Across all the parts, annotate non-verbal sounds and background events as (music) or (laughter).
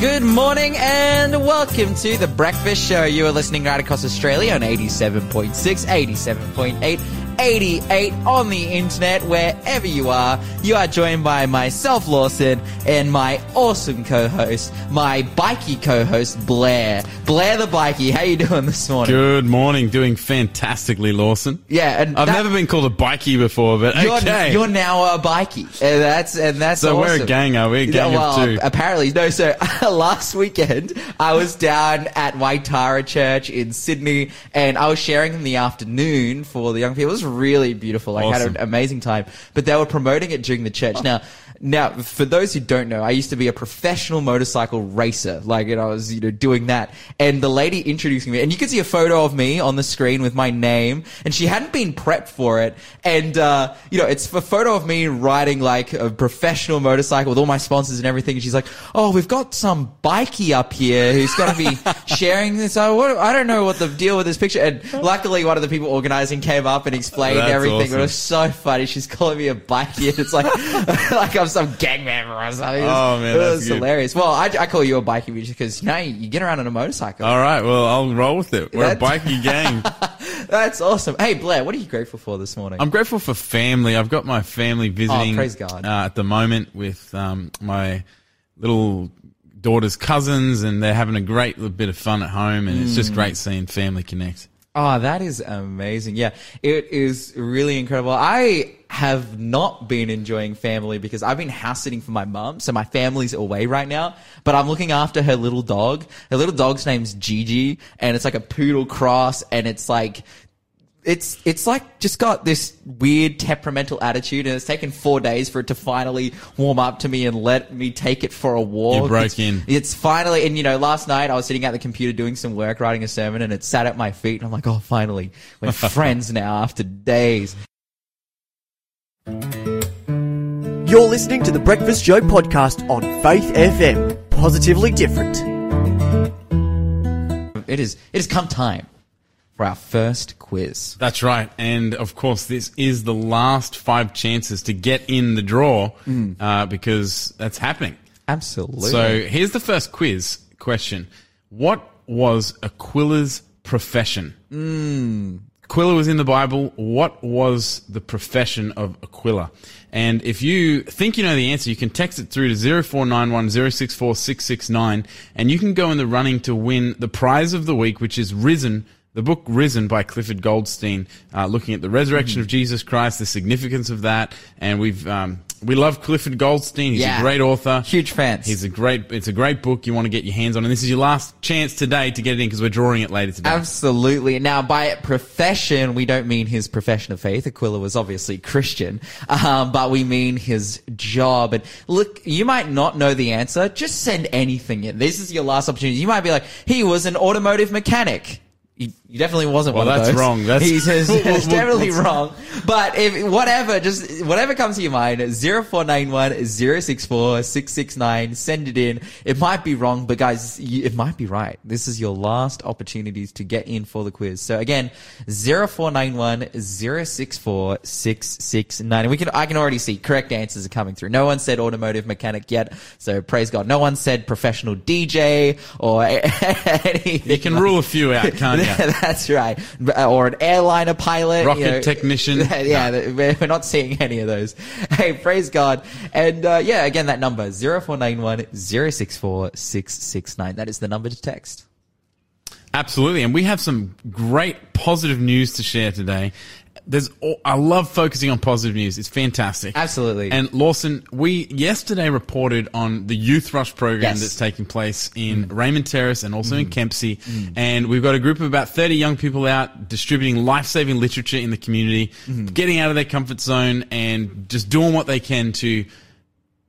Good morning and welcome to the Breakfast Show. You are listening right across Australia on 87.6, 87.8, 88 on the internet, wherever you are. You are joined by myself, Lawson, and my awesome co-host, my bikey co-host, Blair. Blair the bikey, how you doing this morning? Good morning. Doing fantastically, Lawson. Yeah, and I've that- never been called a bikey before, but You're, okay. you're now a bikey, and that's and that's so we're a gang, are we? A gang Yeah, well, of two. apparently no. So (laughs) last weekend, I was down at Waitara Church in Sydney, and I was sharing in the afternoon for the young people. Really beautiful. I had an amazing time. But they were promoting it during the church. Oh. Now, now for those who don't know, I used to be a professional motorcycle racer. Like, and I was you know doing that. And the lady introducing me, and you can see a photo of me on the screen with my name, and she hadn't been prepped for it. And uh, you know, it's a photo of me riding like a professional motorcycle with all my sponsors and everything. And she's like, "Oh, we've got some bikey up here who's going to be (laughs) sharing this. I, what, I don't know what the deal with this picture." And luckily, one of the people organizing came up and explained That's everything. awesome. It was so funny. She's calling me a bikey, and it's like (laughs) like I'm some gang member or something. It was, Oh, man, it that's was hilarious. Well, I, I call you a bikey because you you get around on a motorcycle. All right. Well, I'll roll with it. We're a bikey gang. (laughs) That's awesome. Hey Blair, what are you grateful for this morning? I'm grateful for family. I've got my family visiting. Oh, praise God. Uh, at the moment with um, my little daughter's cousins, and they're having a great little bit of fun at home, and it's Mm. just great seeing family connect. Oh, that is amazing. Yeah, it is really incredible. I have not been enjoying family because I've been house sitting for my mum. So my family's away right now, but I'm looking after her little dog. Her little dog's name's Gigi and it's like a poodle cross and it's like, it's it's like just got this weird temperamental attitude, and it's taken four days for it to finally warm up to me and let me take it for a walk. You broke It's- in. It's finally, and you know, last night I was sitting at the computer doing some work, writing a sermon, and it sat at my feet, and I'm like, oh, finally, we're (laughs) friends now after days. You're listening to the Breakfast Show podcast on Faith FM. Positively different. It is it has come time for our first quiz. That's right. And of course, this is the last five chances to get in the draw Mm. uh, because that's happening. Absolutely. So here's the first quiz question. What was Aquila's profession? Aquila was in the Bible. What was the profession of Aquila? And if you think you know the answer, you can text it through to 0491 and you can go in the running to win the prize of the week, which is Risen, the book Risen by Clifford Goldstein, uh, looking at the resurrection of Jesus Christ, the significance of that. And we've, um, we love Clifford Goldstein. He's Yeah. a great author. Huge fans. He's a great, it's a great book you want to get your hands on. And this is your last chance today to get it in because we're drawing it later today. Absolutely. Now, by profession, we don't mean his profession of faith. Aquila was obviously Christian, um, but we mean his job. And look, you might not know the answer. Just send anything in. This is your last opportunity. You might be like, he was an automotive mechanic. He, he definitely wasn't Well, one of that's those. wrong. That's- (laughs) What- (laughs) what- definitely wrong. But if whatever, just whatever comes to your mind, 0491 064 669, send it in. It might be wrong, but guys, you, it might be right. This is your last opportunities to get in for the quiz. So again, 0491 064 669. And we can, I can already see correct answers are coming through. No one said automotive mechanic yet. So praise God. No one said professional DJ or (laughs) anything. you can rule a few out, can't you? (laughs) That's right. Or an airliner pilot. Rocket technician. (laughs) Yeah, we're we're not seeing any of those. (laughs) Hey, praise God. And uh, yeah, again, that number, 0491 064 669. That is the number to text. Absolutely. And we have some great positive news to share today. There's, all- I love focusing on positive news. It's fantastic. Absolutely. And Lawson, we yesterday reported on the Youth Rush program Yes. Mm. that's taking place in Raymond Terrace and also in Kempsey. And we've got a group of about 30 young people out distributing life-saving literature in the community, Mm-hmm. getting out of their comfort zone and just doing what they can to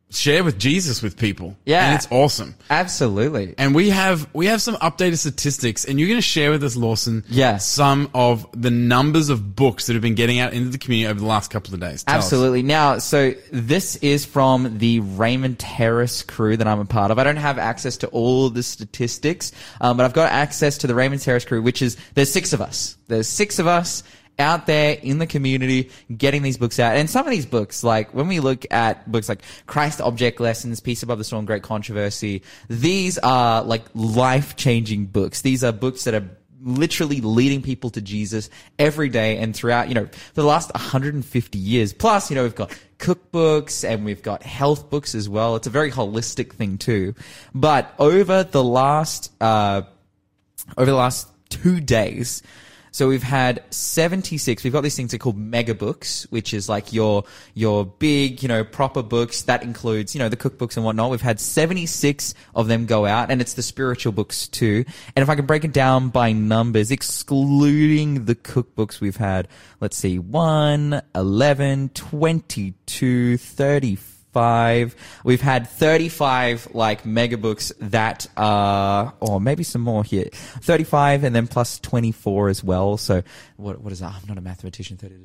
share with Jesus with people. Yeah. And it's awesome. Absolutely. And we have we have some updated statistics, and you're going to share with us, Lawson, Yeah. some of the numbers of books that have been getting out into the community over the last couple of days. Tell us. Absolutely. Now, so this is from the Raymond Terrace crew that I'm a part of. I don't have access to all the statistics, um, but I've got access to the Raymond Terrace crew, which is there's six of us. There's six of us. Out there in the community, getting these books out. And some of these books, like when we look at books like Christ Object Lessons, Peace Above the Storm, Great Controversy, these are like life changing books. These are books that are literally leading people to Jesus every day and throughout, you know, the last 150 years. Plus, you know, we've got cookbooks and we've got health books as well. It's a very holistic thing too. But over the last, uh, over the last two days, so we've had 76. We've got these things that are called mega books, which is like your, your big, you know, proper books. That includes, you know, the cookbooks and whatnot. We've had 76 of them go out and it's the spiritual books too. And if I can break it down by numbers, excluding the cookbooks, we've had, let's see, 1, 11, 22, 34, five. We've had 35 like mega books that are, or maybe some more here. 35 and then plus 24 as well. So what, what is that? I'm not a mathematician. 30,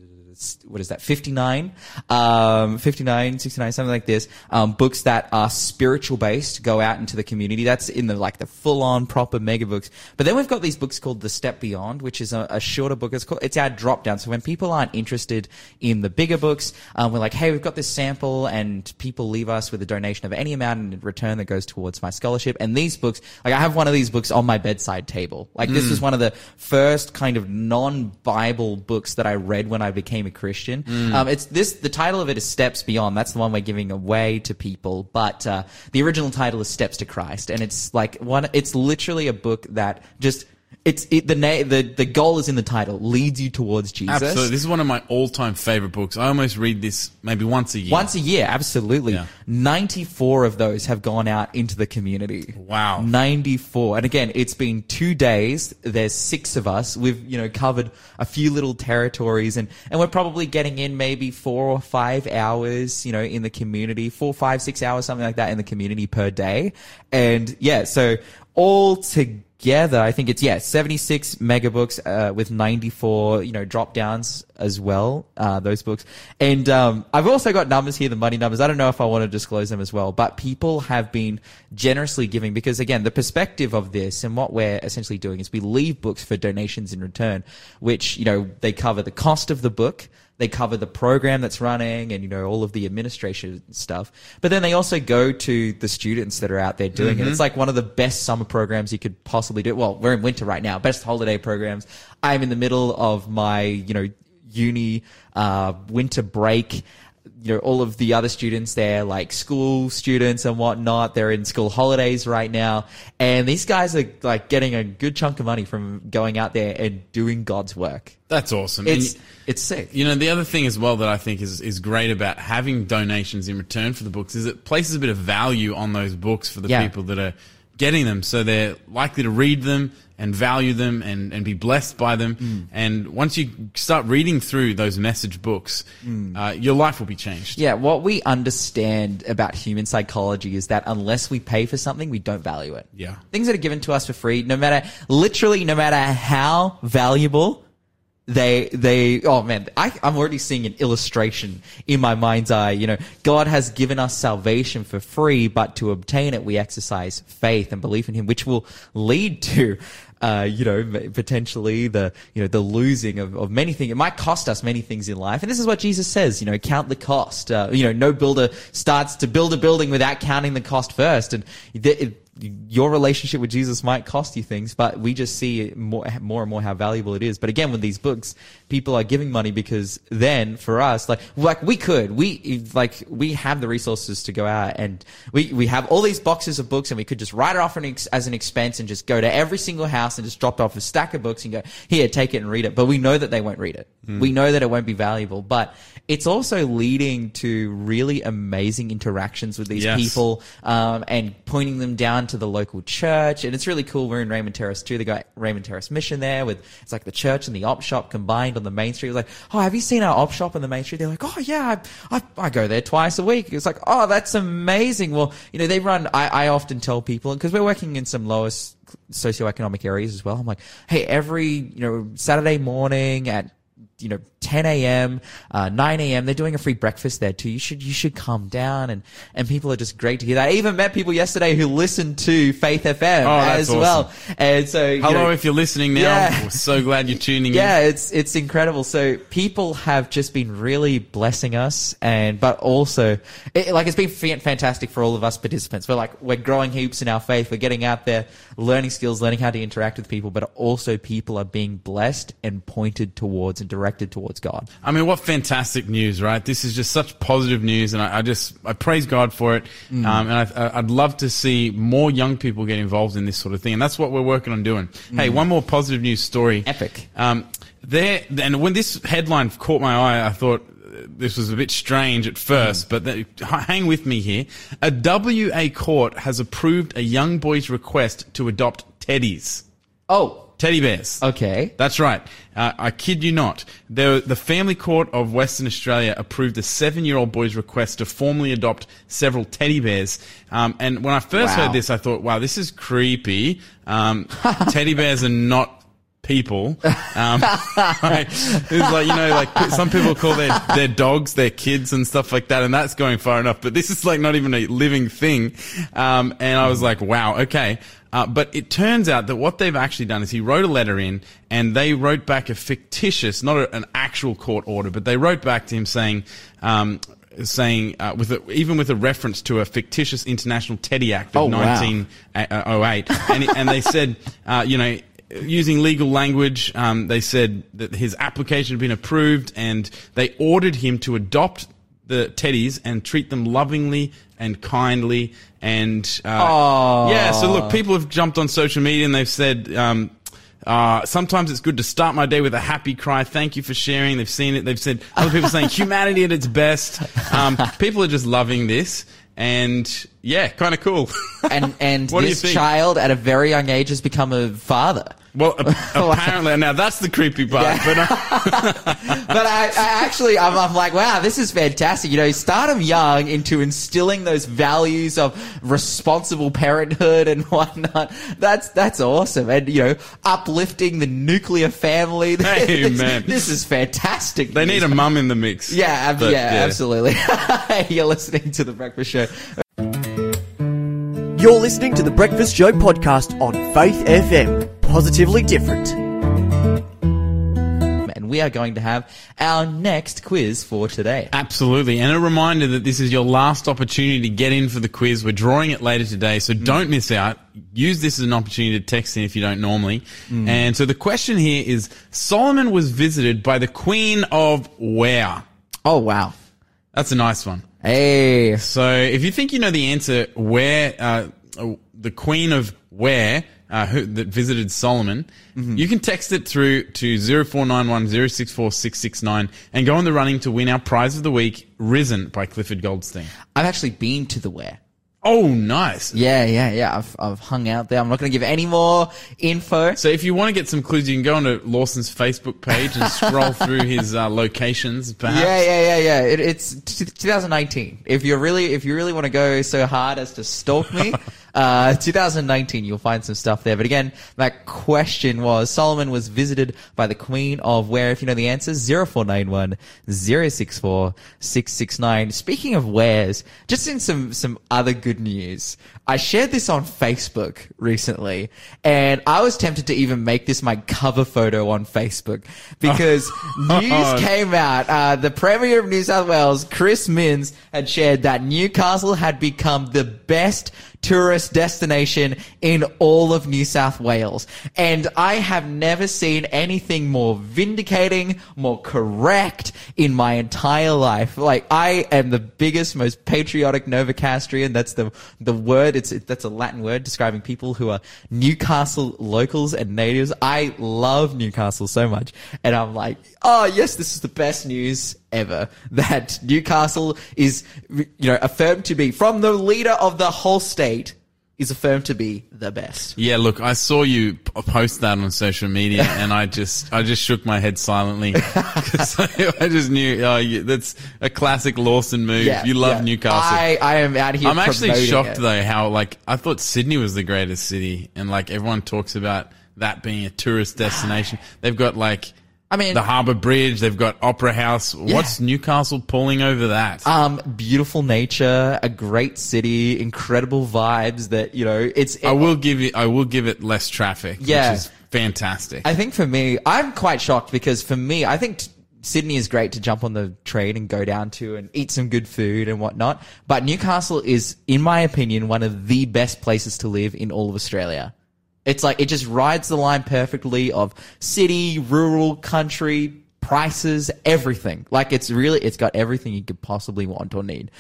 what is that 59 um 59 69 something like this um books that are spiritual based go out into the community. That's in the like the full on proper mega books. But then we've got these books called the step beyond which is a, a shorter book. It's called it's our drop down. So when people aren't interested in the bigger books um, we're like hey we've got this sample and people leave us with a donation of any amount in return that goes towards my scholarship. And these books like i have one of these books on my bedside table. Like this was one of the first kind of non-bible books that i read when i became a Christian. Um, it's this. The title of it is Steps Beyond. That's the one we're giving away to people. But uh, the original title is Steps to Christ, and it's like one. It's literally a book that just. It's it, the na- the the goal is in the title. Leads you towards Jesus. Absolutely. This is one of my all-time favorite books. I almost read this maybe once a year. Once a year, absolutely. Yeah. 94 of those have gone out into the community. Wow. 94. And again, it's been two days. There's six of us. We've, you know, covered a few little territories and, and we're probably getting in maybe four or five hours, you know, in the community, four, five, six hours, something like that in the community per day. And yeah, so all together, I think it's, yeah, 76 megabooks, uh, with 94, you know, drop downs as well, uh, those books. And, um, I've also got numbers here, the money numbers. I don't know if I want to disclose them as well, but people have been generously giving because again, the perspective of this and what we're essentially doing is we leave books for donations in return, which, you know, they cover the cost of the book. They cover the program that's running and, you know, all of the administration stuff. But then they also go to the students that are out there doing it. It's like one of the best summer programs you could possibly do. Well, we're in winter right now. Best holiday programs. I'm in the middle of my, you know, uni, uh, winter break you know, all of the other students there, like school students and whatnot, they're in school holidays right now. And these guys are like getting a good chunk of money from going out there and doing God's work. That's awesome. It's, And- it's sick. You know, the other thing as well that I think is, is great about having donations in return for the books is it places a bit of value on those books for the Yeah. people that are getting them. So they're likely to read them and value them and, and be blessed by them. Mm. And once you start reading through those message books, Mm. uh, your life will be changed. Yeah, what we understand about human psychology is that unless we pay for something, we don't value it. Yeah. Things that are given to us for free, no matter, literally, no matter how valuable they, they, oh man, I, I'm already seeing an illustration in my mind's eye. You know, God has given us salvation for free, but to obtain it, we exercise faith and belief in Him, which will lead to, uh, you know, potentially the, you know, the losing of, of many things. It might cost us many things in life. And this is what Jesus says, you know, count the cost. Uh, you know, no builder starts to build a building without counting the cost first. And it, your relationship with Jesus might cost you things, but we just see more, more and more how valuable it is. But again, with these books, people are giving money because then for us, like, like we could, we, like, we have the resources to go out and we, we have all these boxes of books and we could just write it off an ex- as an expense and just go to every single house and just drop off a stack of books and go, here, take it and read it. But we know that they won't read it. We know that it won't be valuable, but it's also leading to really amazing interactions with these Yes. people um, and pointing them down to the local church. And it's really cool. We're in Raymond Terrace too. They got Raymond Terrace Mission there with it's like the church and the op shop combined the main street. Was like, oh, have you seen our op shop on the main street? They're like, oh yeah, I, I, I go there twice a week. It's like, oh, that's amazing. Well, you know, they run. I, I often tell people because we're working in some lowest socioeconomic areas as well. I'm like, hey, every you know Saturday morning at you know 10 a.m., uh, 9 a.m. They're doing a free breakfast there too. You should, you should come down and, and people are just great to hear that. I even met people yesterday who listened to Faith FM Oh, as awesome. well. And so, you Hello, know, if you're listening now. Yeah. We're so glad you're tuning yeah, in. Yeah, it's it's incredible. So people have just been really blessing us, and but also it, like it's been fantastic for all of us participants. We're like we're growing heaps in our faith. We're getting out there, learning skills, learning how to interact with people, but also people are being blessed and pointed towards and directed towards God. I mean, what fantastic news, right? This is just such positive news, and I, I just I praise God for it. Mm. Um, and I, I'd love to see more young people get involved in this sort of thing, and that's what we're working on doing. Hey, one more positive news story. Mm. Epic. Um, there, and when this headline caught my eye, I thought uh, this was a bit strange at first, but the, hang with me here. A WA court has approved a young boy's request to adopt teddies, Oh, teddy bears. okay. That's right. Uh, I kid you not. The, the Family Court of Western Australia approved a seven-year-old boy's request to formally adopt several teddy bears. Um, and when I first Wow. heard this, I thought, "Wow, this is creepy." Um, (laughs) teddy bears are not people. Um, (laughs) right? It's like you know, like some people call their their dogs their kids and stuff like that, and that's going far enough. But this is like not even a living thing. Um, and I was like, "Wow, okay." Uh, but it turns out that what they've actually done is he wrote a letter in and they wrote back a fictitious, not a, an actual court order, but they wrote back to him saying, um, saying, uh, with a, even with a reference to a fictitious International Teddy Act of Oh, wow. 1908. and, and they said, uh, you know, using legal language, um, they said that his application had been approved and they ordered him to adopt the teddies and treat them lovingly and kindly and uh, yeah so look people have jumped on social media and they've said um, uh, sometimes it's good to start my day with a happy cry. Thank you for sharing. They've seen it. They've said other people saying (laughs) humanity at its best. Um, people are just loving this, and yeah, kind of cool. And and (laughs) this child at a very young age has become a father. Well, (laughs) apparently now that's the creepy part. But uh, (laughs) but I, I actually, I'm, I'm like, wow, this is fantastic. You know, start them young into instilling those values of responsible parenthood and (laughs) whatnot. That's that's awesome, and you know, uplifting the nuclear family. Hey, this, man. this is fantastic. they need a mum in the mix. yeah, ab- But, yeah, absolutely. You're listening to the Breakfast Show. You're listening to the Breakfast Show podcast on Faith FM. Positively different. and we are going to have our next quiz for today. Absolutely. And a reminder that this is your last opportunity to get in for the quiz. We're drawing it later today, so don't miss out. Use this as an opportunity to text in if you don't normally. And so the question here is Solomon was visited by the Queen of where? Oh wow! That's a nice one. Hey, So if you think you know the answer, where uh, uh, the Queen of where uh, who, that visited Solomon, you can text it through to 0491 064 669 and go in the running to win our prize of the week, Risen by Clifford Goldstein. I've actually been to the Where. Oh, nice. Yeah, yeah, yeah. I've I've hung out there. I'm not going to give any more info. So if you want to get some clues, you can go onto Lawson's Facebook page and scroll through his uh, (laughs) locations, perhaps. Yeah, yeah, yeah, yeah. It, it's t- 2019. If you really, if you really want to go so hard as to stalk me, (laughs) uh, 2019, you'll find some stuff there. But again, that question was Solomon was visited by the Queen of where? If you know the answer, 0491 064 669. Speaking of wheres, just in some some other good news, I shared this on Facebook recently, and I was tempted to even make this my cover photo on Facebook because (laughs) news came out. Uh, the Premier of New South Wales, Chris Minns, had shared that Newcastle had become the best tourist destination in all of New South Wales. And I have never seen anything more vindicating, more correct in my entire life. Like, I am the biggest, most patriotic Novocastrian. That's the, the word. It's, it, that's a Latin word describing people who are Newcastle locals and natives. I love Newcastle so much. And I'm like, oh yes, this is the best news ever that Newcastle is, you know, affirmed to be from the leader of the whole state is affirmed to be the best. Yeah, look, I saw you post that on social media, (laughs) and I just, I just shook my head silently (laughs) 'Cause I, I just knew, oh, you, that's a classic Lawson move. you love yeah. Newcastle. I, I am out here. I'm actually shocked it. though how like I thought Sydney was the greatest city, and like everyone talks about that being a tourist destination. (sighs) They've got like I mean- the Harbour Bridge. They've got Opera House. What's Newcastle pulling over that? Um, beautiful nature, a great city, incredible vibes that, you know, it's, I will give you. I will give it less traffic. Yeah. which is fantastic. I think for me, I'm quite shocked because for me, I think t- Sydney is great to jump on the train and go down to and eat some good food and whatnot. But Newcastle is, in my opinion, one of the best places to live in all of Australia. It's like, it just rides the line perfectly of city, rural, country, prices, everything. Like it's really, it's got everything you could possibly want or need.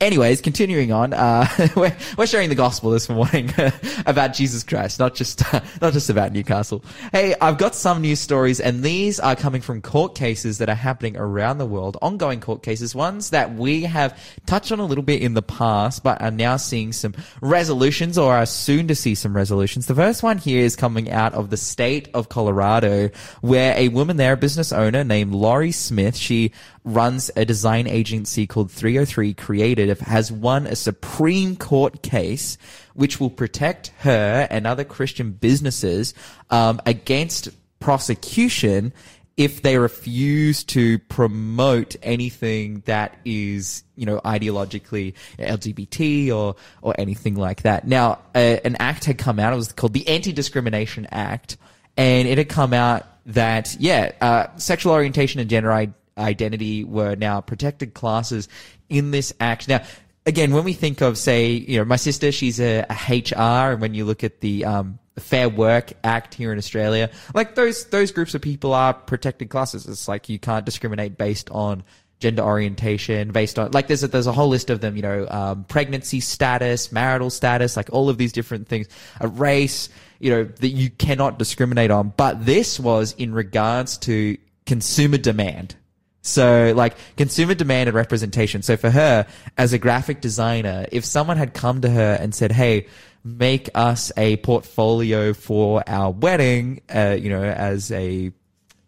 Anyways, continuing on, uh, (laughs) we're, we're sharing the gospel this morning (laughs) about Jesus Christ, not just, (laughs) not just about Newcastle. Hey, I've got some news stories and these are coming from court cases that are happening around the world, ongoing court cases, ones that we have touched on a little bit in the past, but are now seeing some resolutions or are soon to see some resolutions. The first one here is coming out of the state of Colorado, where a woman there, a business owner named Lorie Smith, she runs a design agency called 303 Creative, has won a Supreme Court case which will protect her and other Christian businesses um, against prosecution if they refuse to promote anything that is, you know, ideologically LGBT or, or anything like that. Now, uh, an act had come out, it was called the Anti-Discrimination Act, and it had come out that, yeah, uh, sexual orientation and gender I- identity were now protected classes in this act. Now, again, when we think of, say, you know, my sister, she's a, a HR, and when you look at the um, Fair Work Act here in Australia, like those those groups of people are protected classes. It's like you can't discriminate based on gender orientation, based on like there's a, there's a whole list of them. You know, um, pregnancy status, marital status, like all of these different things, a race. You know that you cannot discriminate on. But this was in regards to consumer demand. So like consumer demand and representation. So for her as a graphic designer, if someone had come to her and said, Hey, make us a portfolio for our wedding, uh, you know, as a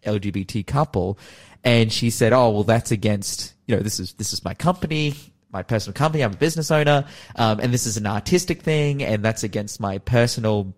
LGBT couple. And she said, Oh, well, that's against, you know, this is, this is my company, my personal company. I'm a business owner. Um, and this is an artistic thing. And that's against my personal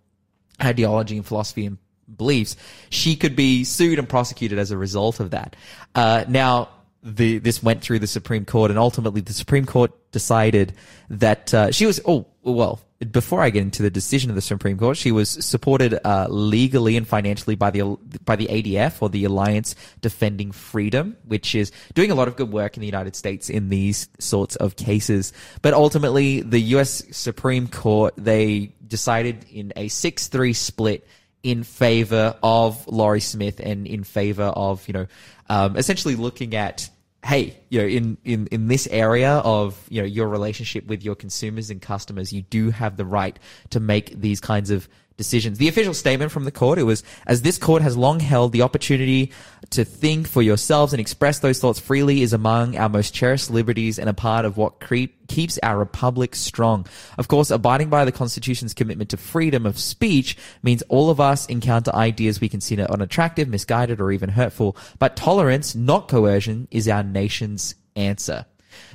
ideology and philosophy and beliefs, she could be sued and prosecuted as a result of that. Uh, now, the, this went through the Supreme Court, and ultimately the Supreme Court decided that uh, she was. Oh well, before I get into the decision of the Supreme Court, she was supported uh, legally and financially by the by the ADF or the Alliance Defending Freedom, which is doing a lot of good work in the United States in these sorts of cases. But ultimately, the U.S. Supreme Court they decided in a six-three split in favor of Lorie Smith and in favor of, you know, um, essentially looking at, hey, you know, in, in, in this area of, you know, your relationship with your consumers and customers, you do have the right to make these kinds of decisions. The official statement from the court, it was, as this court has long held the opportunity to think for yourselves and express those thoughts freely is among our most cherished liberties and a part of what creep, keeps our republic strong. Of course, abiding by the Constitution's commitment to freedom of speech means all of us encounter ideas we consider unattractive, misguided, or even hurtful, but tolerance, not coercion, is our nation's answer.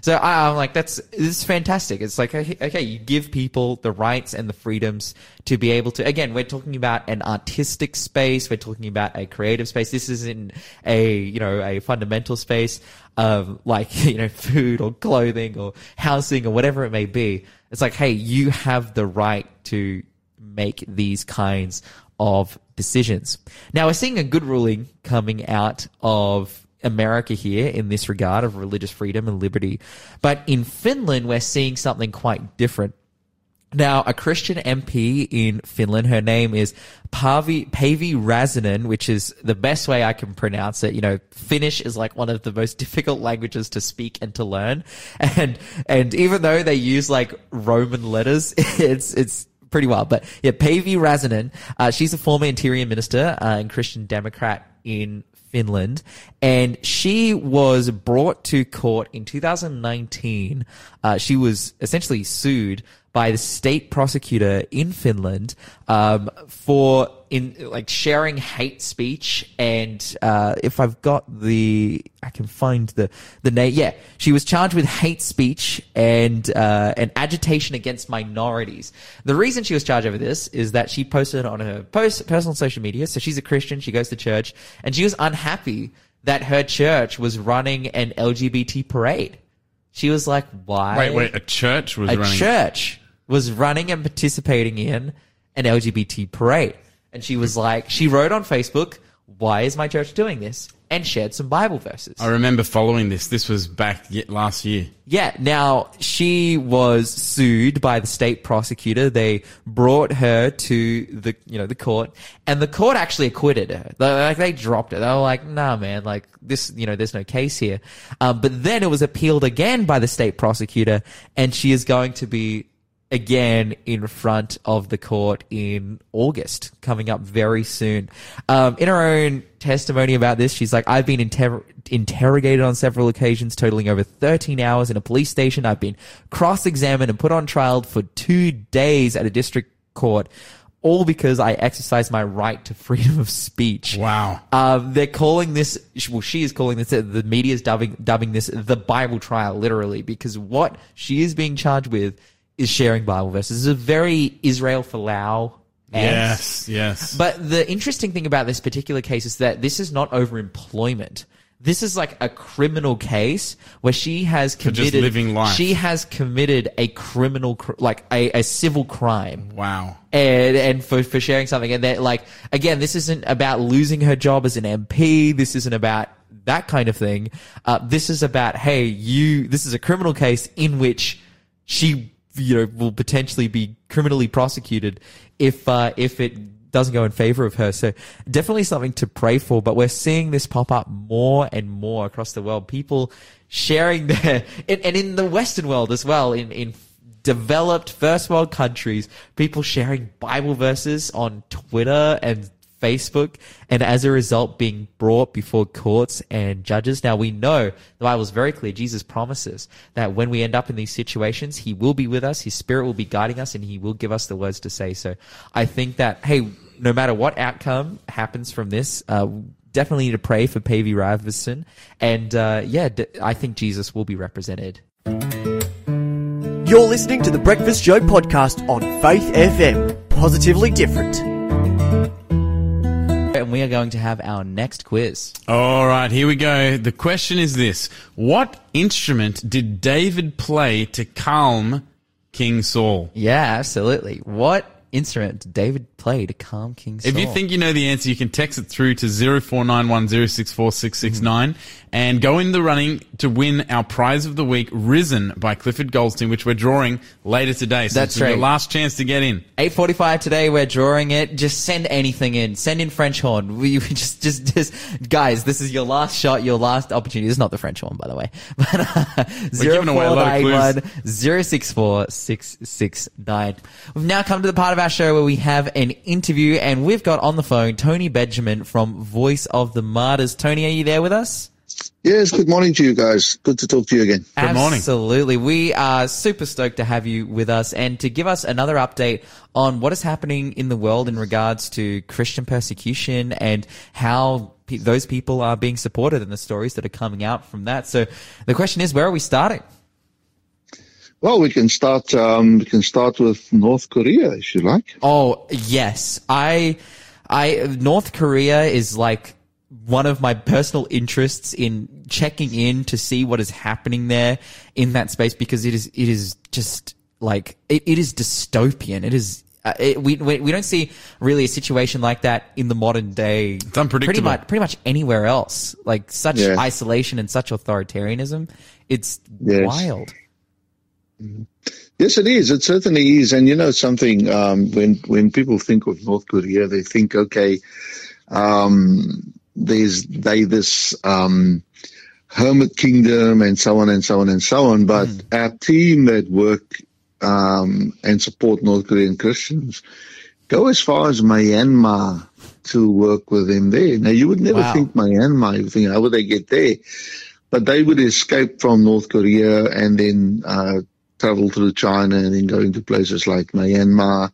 So I, I'm like, that's this is fantastic. It's like, okay, okay, you give people the rights and the freedoms to be able to. Again, we're talking about an artistic space. We're talking about a creative space. This isn't a you know a fundamental space of like (laughs) you know food or clothing or housing or whatever it may be. It's like, hey, you have the right to make these kinds of decisions. Now we're seeing a good ruling coming out of America here in this regard of religious freedom and liberty. But in Finland, we're seeing something quite different. Now, a Christian MP in Finland, her name is Pavi, Pavi Razinen, which is the best way I can pronounce it. You know, Finnish is like one of the most (laughs) difficult languages to speak and to learn. And, and even though they use like Roman letters, (laughs) it's, it's, pretty wild. But yeah, Pavi Razinen, uh, she's a former interior minister uh, and Christian Democrat in Finland, and she was brought to court in 2019. Uh, she was essentially sued by the state prosecutor in Finland um, for in like sharing hate speech and uh, if I've got the I can find the the name yeah she was charged with hate speech and uh, and agitation against minorities. The reason she was charged over this is that she posted on her post personal social media. So she's a Christian. She goes to church. and she was unhappy that her church was running an LGBT parade. She was like, "Why?" Wait, wait. A church was a running. church was running and participating in an LGBT parade. And she was like, she wrote on Facebook, why is my church doing this? And shared some Bible verses. I remember following this. This was back last year. Yeah. Now she was sued by the state prosecutor. They brought her to the, you know, the court and the court actually acquitted her. They- Like they dropped it. They were like, nah, man, like this, you know, there's no case here. Um, but then it was appealed again by the state prosecutor and she is going to be again in front of the court in August, coming up very soon. Um, in her own testimony about this, she's like, I've been inter- interrogated on several occasions, totaling over 13 hours in a police station. I've been cross-examined and put on trial for two days at a district court. All because I exercised my right to freedom of speech. Wow. Um, they're calling this, well, she is calling this, the media is dubbing, dubbing this the Bible trial, literally, because what she is being charged with is sharing Bible verses. It's a very Israel Folau. Yes, yes. But the interesting thing about this particular case is that this is not overemployment. This is like a criminal case where she has just committed, living life. she has committed a criminal, like a, a civil crime wow. and and for, for sharing something and that like again this isn't about losing her job as an mp this isn't about that kind of thing uh, this is about hey you this is a criminal case in which she you know will potentially be criminally prosecuted if uh, if it doesn't go in favor of her. So definitely something to pray for but we're seeing this pop up more and more across the world. People sharing their (laughs) and, and in the western world as well in in developed first world countries, people sharing Bible verses on Twitter and Facebook, and as a result, being brought before courts and judges. Now we know the Bible is very clear. Jesus promises that when we end up in these situations, He will be with us, His Spirit will be guiding us, and He will give us the words to say. So I think that, hey, no matter what outcome happens from this, uh, definitely need to pray for Pavey Riverson. And uh, yeah, d- I think Jesus will be represented. You're listening to the Breakfast Show podcast on Faith FM. Positively different. And we are going to have our next quiz. All right, here we go. The question is this What instrument did David play to calm King Saul? Yeah, absolutely. What instrument did David play to calm King Saul? If you think you know the answer, you can text it through to 0491064669 and go in the running to win our prize of the week, Risen by Clifford Goldstein, which we're drawing later today. So That's is your last chance to get in. 8:45 today, we're drawing it. Just send anything in. Send in French horn. We we just just just guys, this is your last shot, your last opportunity. This is not the French horn, by the way. (laughs) But uh, giving away a lot of clues. 064 669. We've now come to the part of our show where we have an interview, and we've got on the phone Tony Benjamin from Voice of the Martyrs. Tony, are you there with us? Yes, good morning to you guys. Good to talk to you again. Good morning. Absolutely. We are super stoked to have you with us and to give us another update on what is happening in the world in regards to Christian persecution and how pe- those people are being supported and the stories that are coming out from that. So the question is, where are we starting? Well, we can start. Um, we can start with North Korea, if you like. Oh, yes. I, I, North Korea is like one of my personal interests in checking in to see what is happening there in that space because it is, it is just like, it, it is dystopian. It is, uh, it, we, we we don't see really a situation like that in the modern day. It's Pretty unpredictable. much, pretty much anywhere else. Like such Yeah. isolation and such authoritarianism. It's Yes. wild. Yes, it is. It certainly is. And you know something, um, when, when people think of North Korea, they think, okay, um, there's, they, this, um, hermit kingdom and so on and so on and so on. But our team that work, um, and support North Korean Christians go as far as Myanmar to work with them there. Now you would never Wow. think Myanmar, you think, how would they get there? But they would escape from North Korea and then, uh, travel through China and then go into places like Myanmar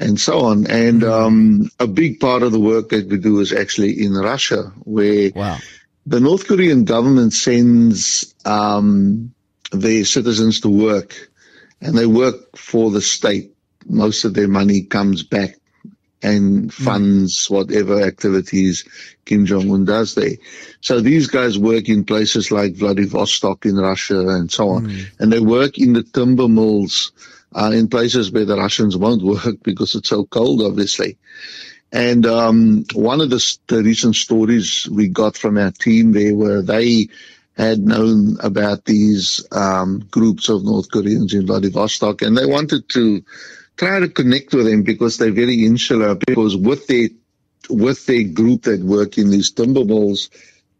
and so on. And um, a big part of the work that we do is actually in Russia, where Wow. the North Korean government sends um, their citizens to work, and they work for the state. Most of their money comes back and funds whatever activities Kim Jong Un does there. So these guys work in places like Vladivostok in Russia and so on, and they work in the timber mills uh, in places where the Russians won't (laughs) work because it's so cold, obviously. And um, one of the, the recent stories we got from our team there were they had known about these um, groups of North Koreans in Vladivostok, and they wanted to try to connect with them because they're very insular. Because with their with their group that work in these timber mills,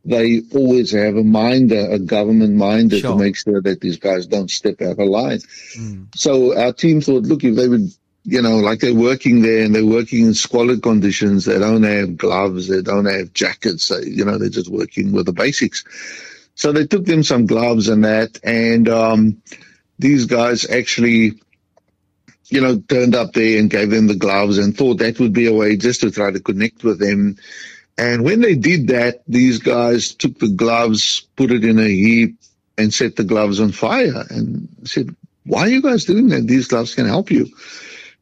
they always have a minder, a government minder Sure. to make sure that these guys don't step out of line. So our team thought, look, if they would, you know, like they're working there and they're working in squalid conditions, they don't have gloves, they don't have jackets, they, you know, they're just working with the basics. So they took them some gloves and that, and um, these guys actually, you know, turned up there and gave them the gloves and thought that would be a way just to try to connect with them. And when they did that, these guys took the gloves, put it in a heap, and set the gloves on fire and said, why are you guys doing that? These gloves can help you.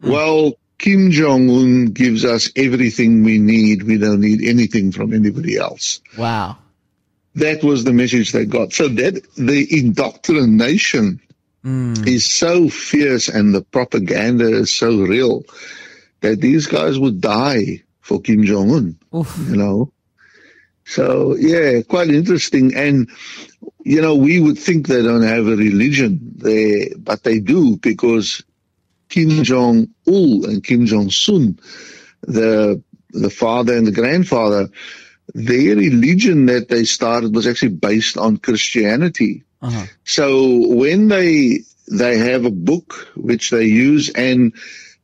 Hmm. Well, Kim Jong Un gives us everything we need. We don't need anything from anybody else. Wow. That was the message they got. So that the indoctrination hmm. is so fierce and the propaganda is so real that these guys would die for Kim Jong Un. You know. So yeah, quite interesting. And you know, we would think they don't have a religion there, but they do because Kim Jong Il and Kim Il Sung, the the father and the grandfather, their religion that they started was actually based on Christianity. Uh-huh. So when they they have a book which they use, and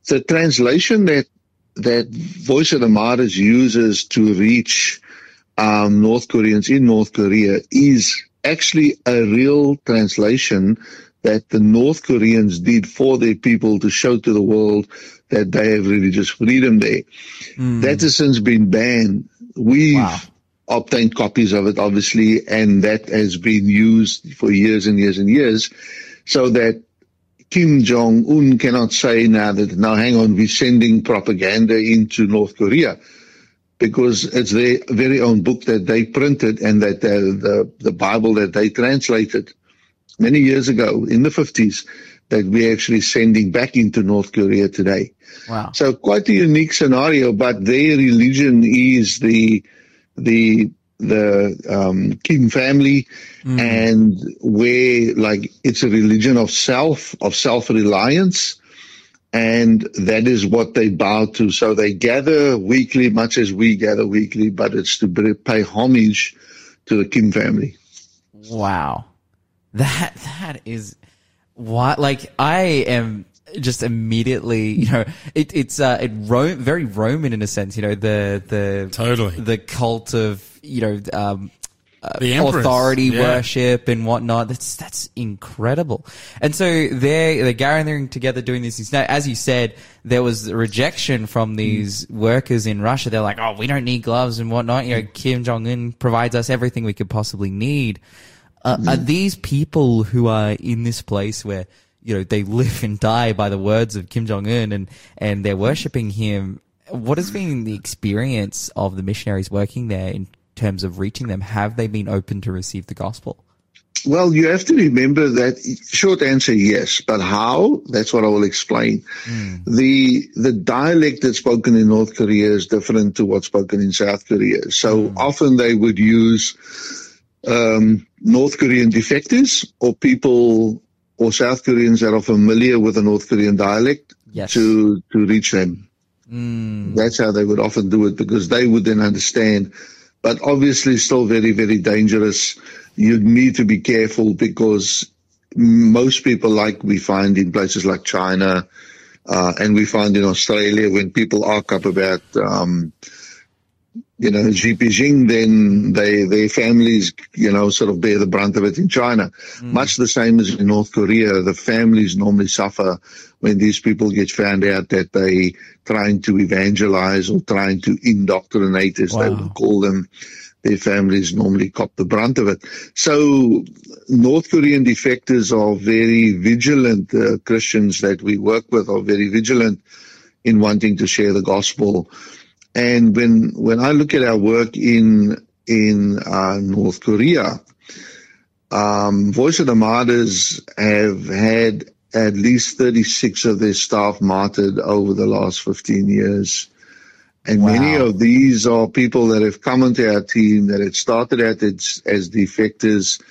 the translation that that Voice of the Martyrs uses to reach um, North Koreans in North Korea is actually a real translation that the North Koreans did for their people to show to the world that they have religious freedom there. That has since been banned. We've Wow. obtained copies of it, obviously, and that has been used for years and years and years so that Kim Jong Un cannot say now that now hang on, we're sending propaganda into North Korea because it's their very own book that they printed and that the the, the Bible that they translated many years ago in the fifties that we're actually sending back into North Korea today. Wow. So quite a unique scenario, but their religion is the the the um, Kim family, and where like it's a religion of self, of self reliance, and that is what they bow to. So they gather weekly, much as we gather weekly, but it's to pay homage to the Kim family. Wow. That that is what like I am just immediately, you know, it, it's uh it ro- very Roman in a sense, you know, the the Totally. the cult of, you know, um The authority Yeah. worship and whatnot. That's that's incredible. And so they're they're gathering together doing these things. Now, as you said, there was rejection from these workers in Russia. They're like, "Oh, we don't need gloves and whatnot." You know, Kim Jong Un provides us everything we could possibly need. Uh, Are these people who are in this place where you know they live and die by the words of Kim Jong Un and and they're worshiping him? What has been the experience of the missionaries working there in terms of reaching them? Have they been open to receive the gospel? Well, you have to remember that short answer, yes, but how? That's what I will explain. Hmm. The, the dialect that's spoken in North Korea is different to what's spoken in South Korea. So hmm. often they would use, um, North Korean defectors or people or South Koreans that are familiar with the North Korean dialect Yes. to, to reach them. Hmm. That's how they would often do it because they would then understand. But obviously, still very, very dangerous. You need to be careful because most people, like we find in places like China, uh, and we find in Australia, when people arc up about, um, you know, Xi Jinping, then they, their families, you know, sort of bear the brunt of it in China. Much the same as in North Korea, the families normally suffer when these people get found out that they trying to evangelize or trying to indoctrinate, as they Wow. would call them. Their families normally cop the brunt of it. So North Korean defectors are very vigilant. Uh, Christians that we work with are very vigilant in wanting to share the gospel. And when when I look at our work in in uh, North Korea, um, Voice of the Martyrs have had at least 36 of their staff martyred over the last 15 years. And Wow. many of these are people that have come into our team that had started out as, as defectors,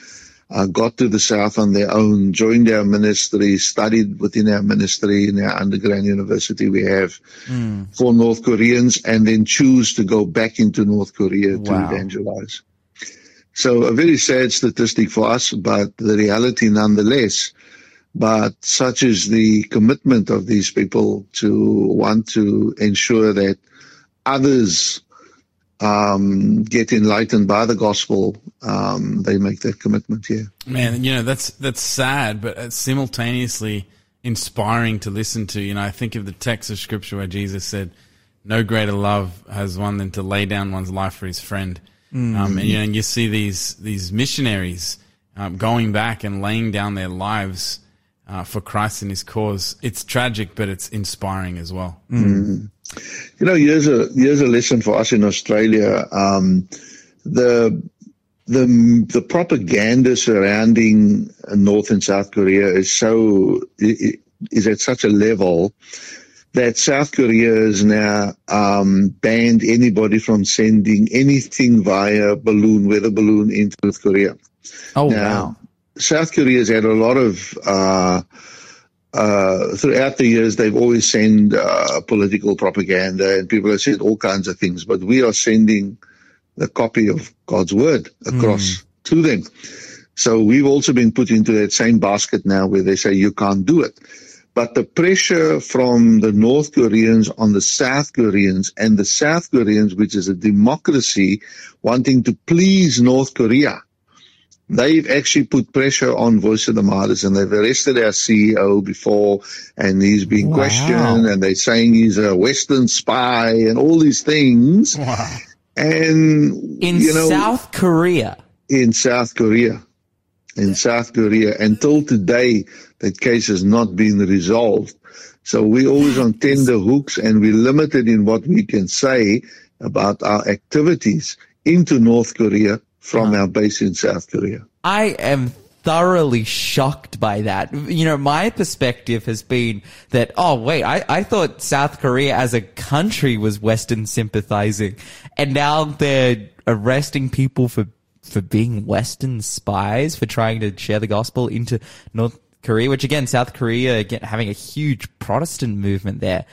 uh, got to the South on their own, joined our ministry, studied within our ministry in our underground university we have for North Koreans, and then choose to go back into North Korea to evangelize. So a very sad statistic for us, but the reality nonetheless. But such is the commitment of these people to want to ensure that others um, get enlightened by the gospel. Um, they make that commitment here. Man, you know that's that's sad, but it's simultaneously inspiring to listen to. You know, I think of the text of scripture where Jesus said, "No greater love has one than to lay down one's life for his friend." Um, and you know, and you see these these missionaries um, going back and laying down their lives uh, for Christ and His cause. It's tragic, but it's inspiring as well. You know, here's a here's a lesson for us in Australia. Um, the the the propaganda surrounding North and South Korea is so is at such a level that South Korea has now um, banned anybody from sending anything via balloon, weather balloon, into North Korea. Oh Now, wow. South Korea has had a lot of, uh, uh, throughout the years, they've always sent uh, political propaganda and people have said all kinds of things, but we are sending the copy of God's word across to them. So we've also been put into that same basket now where they say you can't do it. But the pressure from the North Koreans on the South Koreans and the South Koreans, which is a democracy wanting to please North Korea, they've actually put pressure on Voice of the Martyrs and they've arrested our CEO before and he's being Wow. questioned and they're saying he's a Western spy and all these things. Wow. And, In you know, South Korea. in South Korea. In South Korea. Until today, that case has not been resolved. So we're always on tender hooks and we're limited in what we can say about our activities into North Korea from uh-huh. our base in South Korea. I am thoroughly shocked by that. You know, my perspective has been that, oh, wait, I, I thought South Korea as a country was Western sympathizing. And now they're arresting people for, for being Western spies, for trying to share the gospel into North Korea, which again, South Korea, again, having a huge Protestant movement there.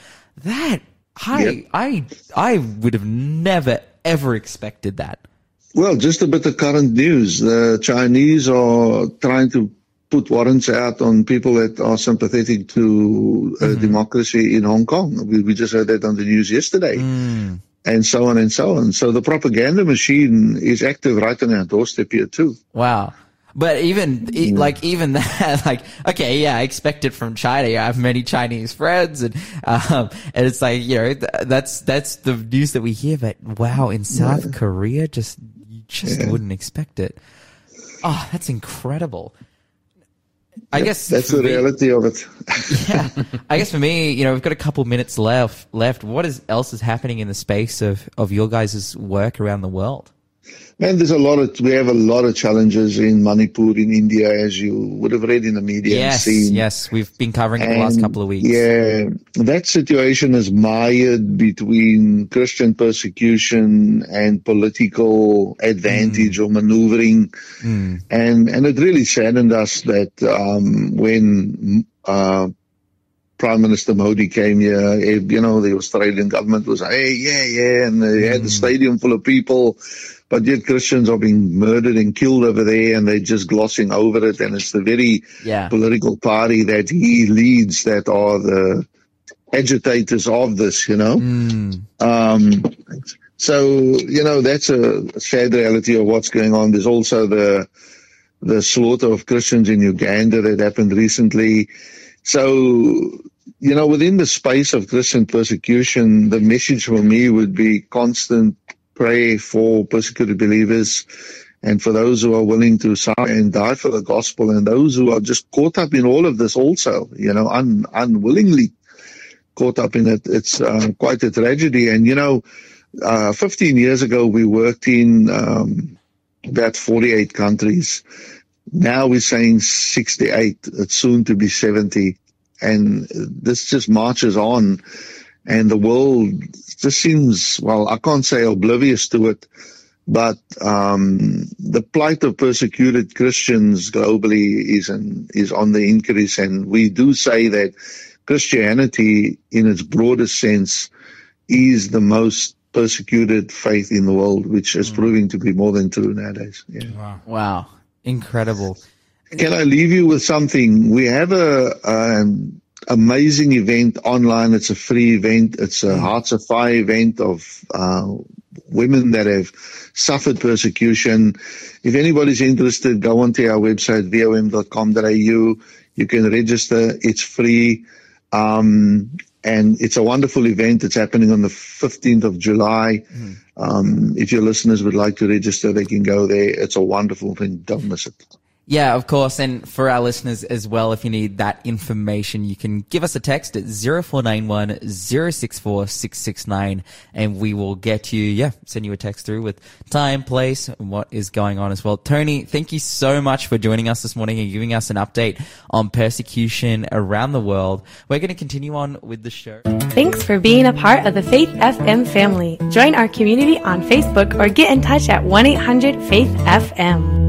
That, I, Yep. I, I would have never, ever expected that. Well, just a bit of current news. The Chinese are trying to put warrants out on people that are sympathetic to uh, democracy in Hong Kong. We, we just heard that on the news yesterday. And so on and so on. So the propaganda machine is active right on our doorstep here too. Wow. But even e- like even (laughs) that, like okay, yeah, I expect it from China. I have many Chinese friends, and um, and it's like you know th- that's that's the news that we hear. But wow, in South Korea, just just wouldn't expect it. Oh, that's incredible. I guess That's the me- reality of it. (laughs) yeah. I guess for me, you know, we've got a couple minutes left. Left. What is else is happening in the space of of your guys' work around the world? Man, there's a lot of, we have a lot of challenges in Manipur, in India, as you would have read in the media Yes, and seen. yes, we've been covering it the last couple of weeks. Yeah, that situation is mired between Christian persecution and political advantage Mm. or maneuvering, and and it really saddened us that um, when uh, Prime Minister Modi came here, eh, you know, the Australian government was, hey, yeah, yeah, and they had the Mm. stadium full of people. But yet Christians are being murdered and killed over there and they're just glossing over it. And it's the very Yeah. political party that he leads that are the agitators of this, you know. Um, so, you know, that's a sad reality of what's going on. There's also the, the slaughter of Christians in Uganda that happened recently. So, you know, within the space of Christian persecution, the message for me would be constant pray for persecuted believers and for those who are willing to suffer and die for the gospel and those who are just caught up in all of this also, you know, un, unwillingly caught up in it. It's uh, quite a tragedy. And you know, uh, 15 years ago, we worked in um, about 48 countries. Now we're saying 68. It's soon to be 70. And this just marches on. And the world just seems, well, I can't say oblivious to it, but um, the plight of persecuted Christians globally is, an, is on the increase. And we do say that Christianity, in its broadest sense, is the most persecuted faith in the world, which is mm. proving to be more than true nowadays. Yeah. Wow. Wow. Incredible. Can I leave you with something? We have a, um, amazing event online. It's a free event. It's a mm. Hearts of Fire event of uh, women that have suffered persecution. If anybody's interested, go onto our website, vom.com.au. You can register. It's free. Um, and it's a wonderful event. It's happening on the 15th of July. Mm. Um, if your listeners would like to register, they can go there. It's a wonderful thing. Don't miss it. Yeah, of course. And for our listeners as well, if you need that information, you can give us a text at 0491 064 669 and we will get you, yeah, send you a text through with time, place, and what is going on as well. Tony, thank you so much for joining us this morning and giving us an update on persecution around the world. We're going to continue on with the show. Thanks for being a part of the Faith FM family. Join our community on Facebook or get in touch at 1 800 Faith FM.